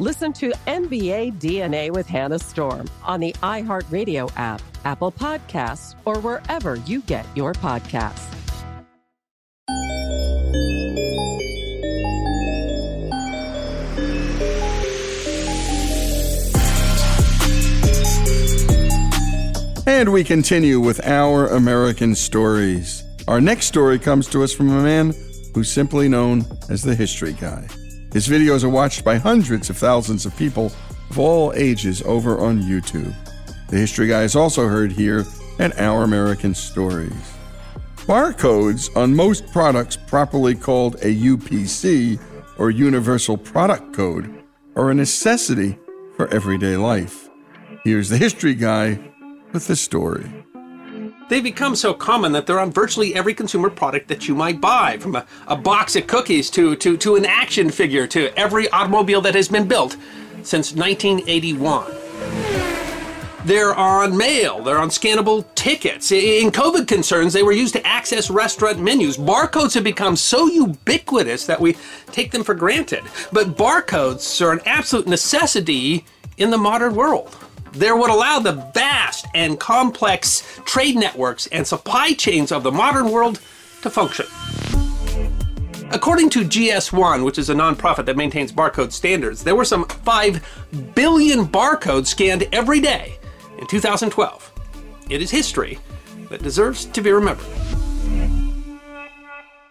Listen to NBA DNA with Hannah Storm on the iHeartRadio app, Apple Podcasts, or wherever you get your podcasts. And we continue with our American stories. Our next story comes to us from a man who's simply known as the History Guy. His videos are watched by hundreds of thousands of people of all ages over on YouTube. The History Guy is also heard here at Our American Stories. Barcodes on most products, properly called a UPC or Universal Product Code, are a necessity for everyday life. Here's the History Guy with the story. They've become so common that they're on virtually every consumer product that you might buy, from a, a box of cookies to, to, to an action figure to every automobile that has been built since 1981. They're on mail, they're on scannable tickets. In COVID concerns, they were used to access restaurant menus. Barcodes have become so ubiquitous that we take them for granted. But barcodes are an absolute necessity in the modern world. They're what allow the vast and complex trade networks and supply chains of the modern world to function. According to GS1, which is a nonprofit that maintains barcode standards, there were some 5 billion barcodes scanned every day in 2012. It is history that deserves to be remembered.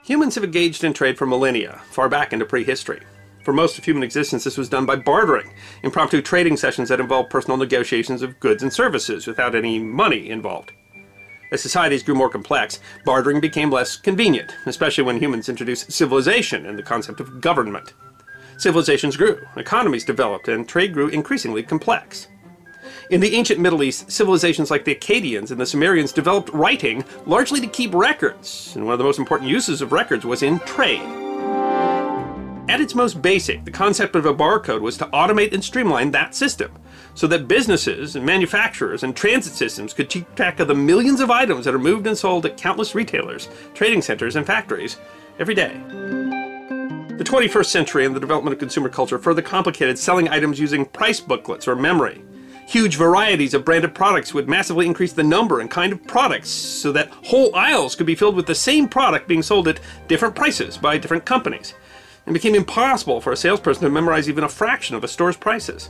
Humans have engaged in trade for millennia, far back into prehistory. For most of human existence, this was done by bartering, impromptu trading sessions that involved personal negotiations of goods and services without any money involved. As societies grew more complex, bartering became less convenient, especially when humans introduced civilization and the concept of government. Civilizations grew, economies developed, and trade grew increasingly complex. In the ancient Middle East, civilizations like the Akkadians and the Sumerians developed writing largely to keep records, and one of the most important uses of records was in trade. At its most basic, the concept of a barcode was to automate and streamline that system so that businesses and manufacturers and transit systems could keep track of the millions of items that are moved and sold at countless retailers, trading centers, and factories every day. The 21st century and the development of consumer culture further complicated selling items using price booklets or memory. Huge varieties of branded products would massively increase the number and kind of products so that whole aisles could be filled with the same product being sold at different prices by different companies. It became impossible for a salesperson to memorize even a fraction of a store's prices.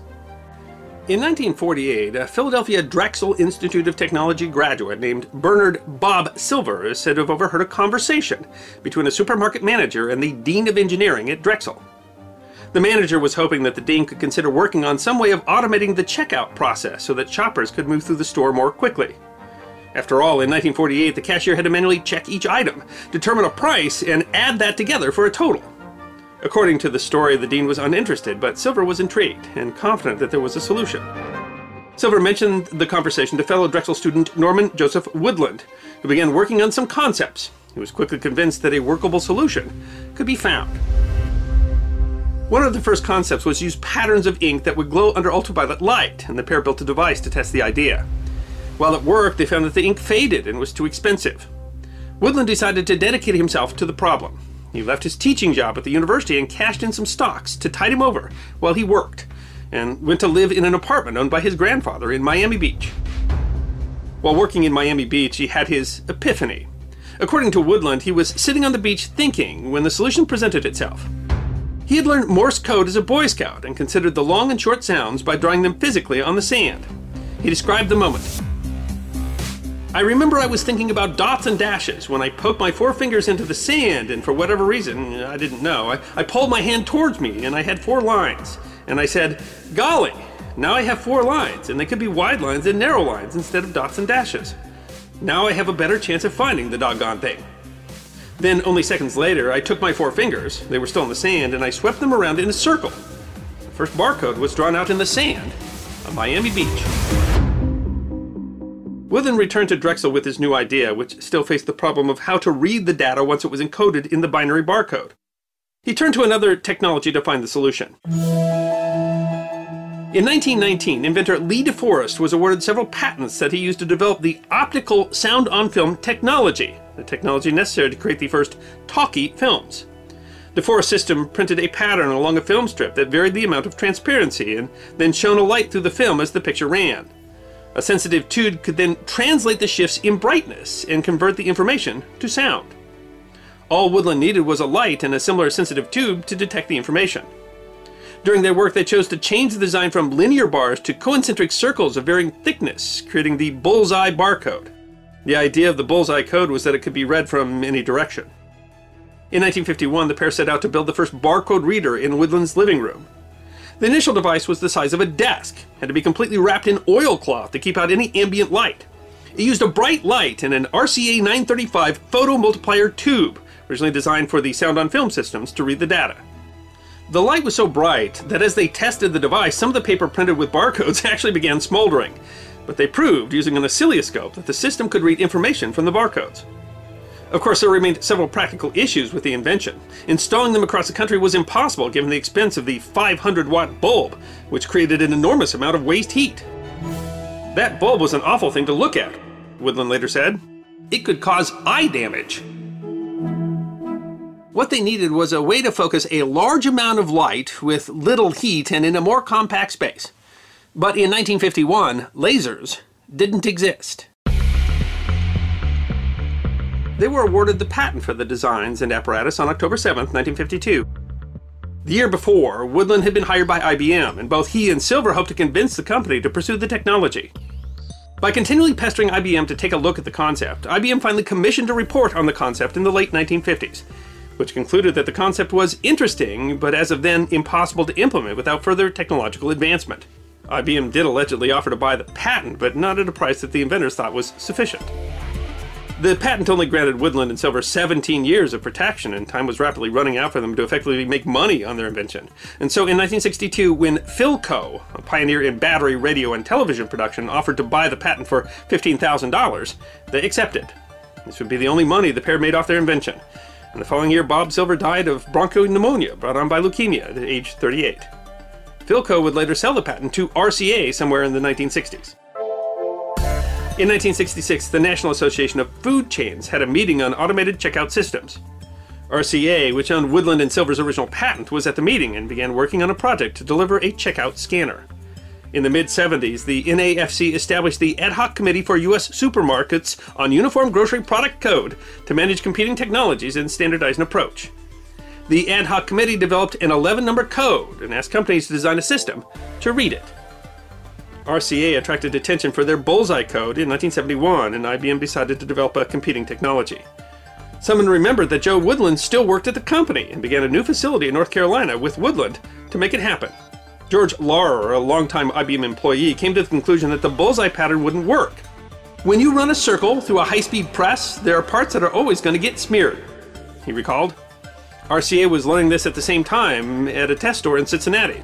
In 1948, a Philadelphia Drexel Institute of Technology graduate named Bernard Bob Silver is said to have overheard a conversation between a supermarket manager and the dean of engineering at Drexel. The manager was hoping that the dean could consider working on some way of automating the checkout process so that shoppers could move through the store more quickly. After all, in 1948, the cashier had to manually check each item, determine a price, and add that together for a total. According to the story, the dean was uninterested, but Silver was intrigued and confident that there was a solution. Silver mentioned the conversation to fellow Drexel student Norman Joseph Woodland, who began working on some concepts. He was quickly convinced that a workable solution could be found. One of the first concepts was to use patterns of ink that would glow under ultraviolet light, and the pair built a device to test the idea. While at work, they found that the ink faded and was too expensive. Woodland decided to dedicate himself to the problem. He left his teaching job at the university and cashed in some stocks to tide him over while he worked, and went to live in an apartment owned by his grandfather in Miami Beach. While working in Miami Beach, he had his epiphany. According to Woodland, he was sitting on the beach thinking when the solution presented itself. He had learned Morse code as a Boy Scout and considered the long and short sounds by drawing them physically on the sand. He described the moment. I remember I was thinking about dots and dashes when I poked my four fingers into the sand, and for whatever reason, I didn't know, I, I pulled my hand towards me and I had four lines. And I said, Golly, now I have four lines, and they could be wide lines and narrow lines instead of dots and dashes. Now I have a better chance of finding the doggone thing. Then, only seconds later, I took my four fingers, they were still in the sand, and I swept them around in a circle. The first barcode was drawn out in the sand on Miami Beach. Woodland returned to Drexel with his new idea, which still faced the problem of how to read the data once it was encoded in the binary barcode. He turned to another technology to find the solution. In 1919, inventor Lee DeForest was awarded several patents that he used to develop the optical sound on film technology, the technology necessary to create the first talkie films. DeForest's system printed a pattern along a film strip that varied the amount of transparency and then shone a light through the film as the picture ran. A sensitive tube could then translate the shifts in brightness and convert the information to sound. All Woodland needed was a light and a similar sensitive tube to detect the information. During their work, they chose to change the design from linear bars to concentric circles of varying thickness, creating the bullseye barcode. The idea of the bullseye code was that it could be read from any direction. In 1951, the pair set out to build the first barcode reader in Woodland's living room. The initial device was the size of a desk, had to be completely wrapped in oilcloth to keep out any ambient light. It used a bright light and an RCA 935 photomultiplier tube, originally designed for the sound on film systems, to read the data. The light was so bright that as they tested the device, some of the paper printed with barcodes actually began smoldering, but they proved, using an oscilloscope, that the system could read information from the barcodes. Of course, there remained several practical issues with the invention. Installing them across the country was impossible given the expense of the 500 watt bulb, which created an enormous amount of waste heat. That bulb was an awful thing to look at, Woodland later said. It could cause eye damage. What they needed was a way to focus a large amount of light with little heat and in a more compact space. But in 1951, lasers didn't exist. They were awarded the patent for the designs and apparatus on October 7, 1952. The year before, Woodland had been hired by IBM, and both he and Silver hoped to convince the company to pursue the technology. By continually pestering IBM to take a look at the concept, IBM finally commissioned a report on the concept in the late 1950s, which concluded that the concept was interesting, but as of then impossible to implement without further technological advancement. IBM did allegedly offer to buy the patent, but not at a price that the inventors thought was sufficient. The patent only granted Woodland and Silver 17 years of protection, and time was rapidly running out for them to effectively make money on their invention. And so in 1962, when Philco, a pioneer in battery, radio, and television production, offered to buy the patent for $15,000, they accepted. This would be the only money the pair made off their invention. And the following year, Bob Silver died of bronchopneumonia brought on by leukemia at age 38. Philco would later sell the patent to RCA somewhere in the 1960s. In 1966, the National Association of Food Chains had a meeting on automated checkout systems. RCA, which owned Woodland and Silver's original patent, was at the meeting and began working on a project to deliver a checkout scanner. In the mid 70s, the NAFC established the Ad Hoc Committee for U.S. Supermarkets on Uniform Grocery Product Code to manage competing technologies and standardize an approach. The Ad Hoc Committee developed an 11 number code and asked companies to design a system to read it. RCA attracted attention for their Bullseye code in 1971, and IBM decided to develop a competing technology. Someone remembered that Joe Woodland still worked at the company and began a new facility in North Carolina with Woodland to make it happen. George Laurer, a longtime IBM employee, came to the conclusion that the bullseye pattern wouldn't work. When you run a circle through a high speed press, there are parts that are always going to get smeared, he recalled. RCA was learning this at the same time at a test store in Cincinnati.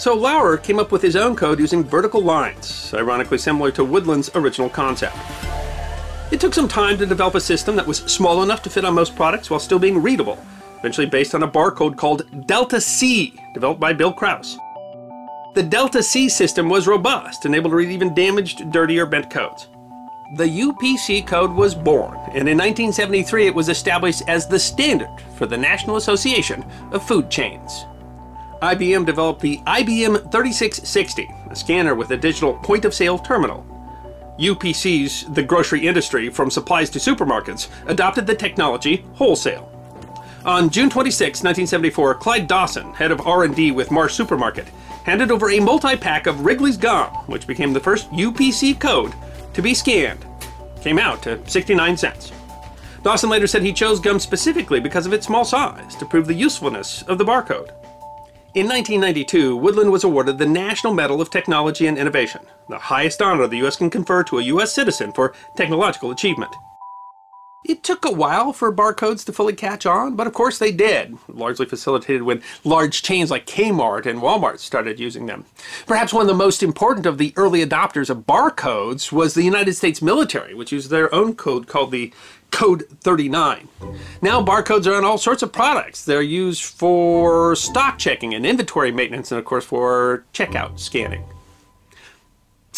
So Laurer came up with his own code using vertical lines, ironically similar to Woodland's original concept. It took some time to develop a system that was small enough to fit on most products while still being readable, eventually based on a barcode called Delta C, developed by Bill Krause. The Delta C system was robust and able to read even damaged, dirty, or bent codes. The UPC code was born, and in 1973 it was established as the standard for the National Association of Food Chains. IBM developed the IBM 3660, a scanner with a digital point of sale terminal. UPCs, the grocery industry from supplies to supermarkets, adopted the technology wholesale. On June 26, 1974, Clyde Dawson, head of R&D with Marsh Supermarket, handed over a multi-pack of Wrigley's gum, which became the first UPC code to be scanned. Came out to 69 cents. Dawson later said he chose gum specifically because of its small size to prove the usefulness of the barcode. In 1992, Woodland was awarded the National Medal of Technology and Innovation, the highest honor the U.S. can confer to a U.S. citizen for technological achievement. It took a while for barcodes to fully catch on, but of course they did, largely facilitated when large chains like Kmart and Walmart started using them. Perhaps one of the most important of the early adopters of barcodes was the United States military, which used their own code called the Code 39. Now barcodes are on all sorts of products. They're used for stock checking and inventory maintenance and of course for checkout scanning.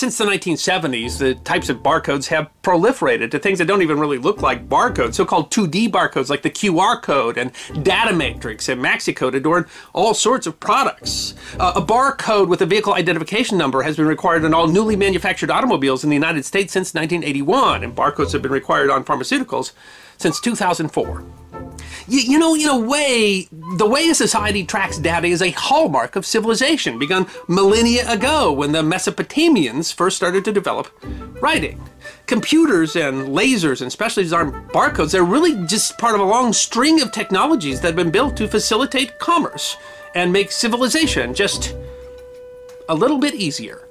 Since the 1970s, the types of barcodes have proliferated to things that don't even really look like barcodes, so-called 2D barcodes like the QR code and Data Matrix and MaxiCode adorn all sorts of products. Uh, a barcode with a vehicle identification number has been required on all newly manufactured automobiles in the United States since 1981, and barcodes have been required on pharmaceuticals since 2004 you, you know, in a way, the way a society tracks data is a hallmark of civilization, begun millennia ago when the Mesopotamians first started to develop writing. Computers and lasers and specially designed barcodes, they're really just part of a long string of technologies that have been built to facilitate commerce and make civilization just a little bit easier.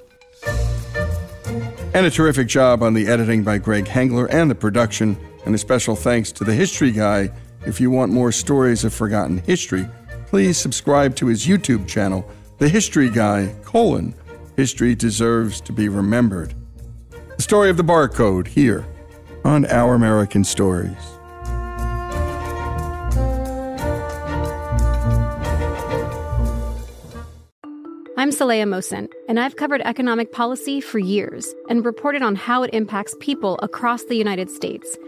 And a terrific job on the editing by Greg Hengler and the production, and a special thanks to the history guy if you want more stories of forgotten history, please subscribe to his YouTube channel, The History Guy, colon, History Deserves to be Remembered. The story of the barcode here on Our American Stories. I'm Saleha Mohsin, and I've covered economic policy for years and reported on how it impacts people across the United States –